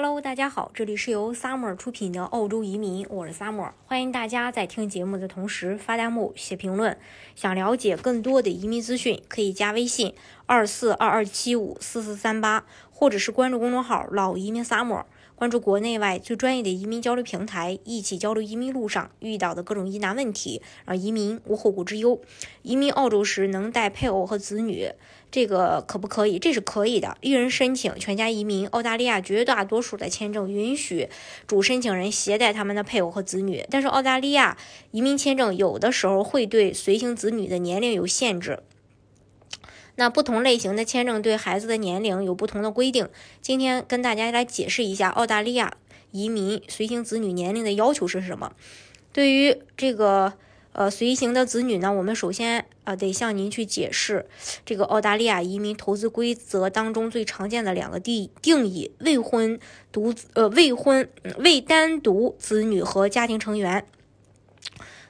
Hello，大家好，这里是由 Summer 出品的澳洲移民，我是 Summer，欢迎大家在听节目的同时发弹幕、写评论。想了解更多的移民资讯，可以加微信二四二二七五四四三八，或者是关注公众号“老移民 Summer”。关注国内外最专业的移民交流平台，一起交流移民路上遇到的各种疑难问题，让移民无后顾之忧。移民澳洲时能带配偶和子女，这个可不可以？这是可以的。一人申请全家移民，澳大利亚绝大多数的签证允许主申请人携带他们的配偶和子女，但是澳大利亚移民签证有的时候会对随行子女的年龄有限制。那不同类型的签证对孩子的年龄有不同的规定。今天跟大家来解释一下澳大利亚移民随行子女年龄的要求是什么。对于这个呃随行的子女呢，我们首先啊得向您去解释这个澳大利亚移民投资规则当中最常见的两个定定义：未婚独呃未婚未单独子女和家庭成员。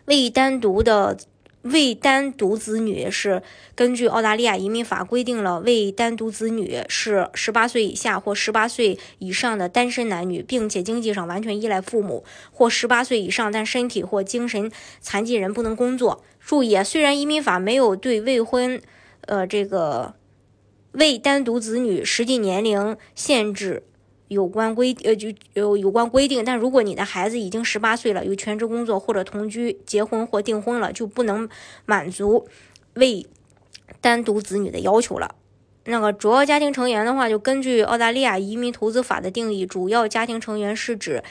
未单独的。未单独子女是根据澳大利亚移民法规定了，未单独子女是十八岁以下或十八岁以上的单身男女，并且经济上完全依赖父母，或十八岁以上但身体或精神残疾人不能工作。注意啊，虽然移民法没有对未婚，呃，这个未单独子女实际年龄限制。有关规呃就有有关规定，但如果你的孩子已经十八岁了，有全职工作或者同居、结婚或订婚了，就不能满足为单独子女的要求了。那个主要家庭成员的话，就根据澳大利亚移民投资法的定义，主要家庭成员是指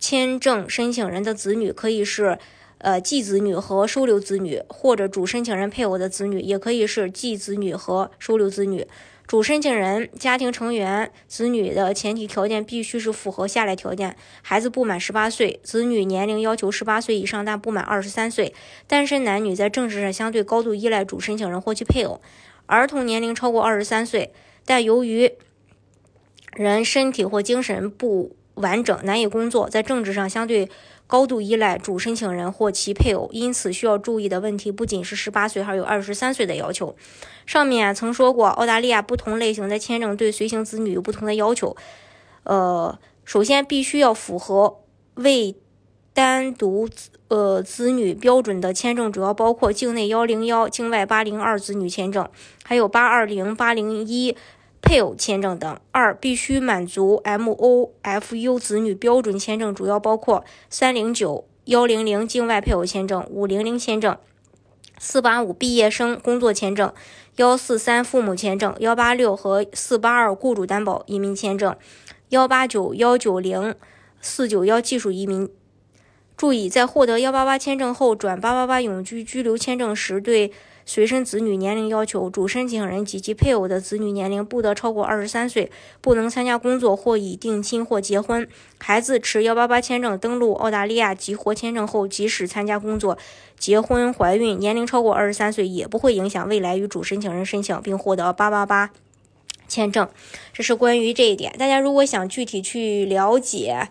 签证申请人的子女，可以是呃继子女和收留子女，或者主申请人配偶的子女，也可以是继子女和收留子女。主申请人家庭成员子女的前提条件必须是符合下列条件：孩子不满十八岁，子女年龄要求十八岁以上但不满二十三岁，单身男女在政治上相对高度依赖主申请人或其配偶，儿童年龄超过二十三岁，但由于人身体或精神不完整，难以工作，在政治上相对。高度依赖主申请人或其配偶，因此需要注意的问题不仅是十八岁，还有二十三岁的要求。上面曾说过，澳大利亚不同类型的签证对随行子女有不同的要求。呃，首先必须要符合未单独呃子女标准的签证，主要包括境内幺零幺、境外八零二子女签证，还有八二零、八零一。配偶签证等。二、必须满足 MOFU 子女标准签证，主要包括三零九、幺零零境外配偶签证、五零零签证、四八五毕业生工作签证、幺四三父母签证、幺八六和四八二雇主担保移民签证、幺八九、幺九零、四九幺技术移民。注意，在获得幺八八签证后转八八八永居居留签证时，对。随身子女年龄要求：主申请人及其配偶的子女年龄不得超过二十三岁，不能参加工作或已定亲或结婚。孩子持幺八八签证登陆澳大利亚及获签证后，即使参加工作、结婚、怀孕，年龄超过二十三岁也不会影响未来与主申请人申请并获得八八八签证。这是关于这一点。大家如果想具体去了解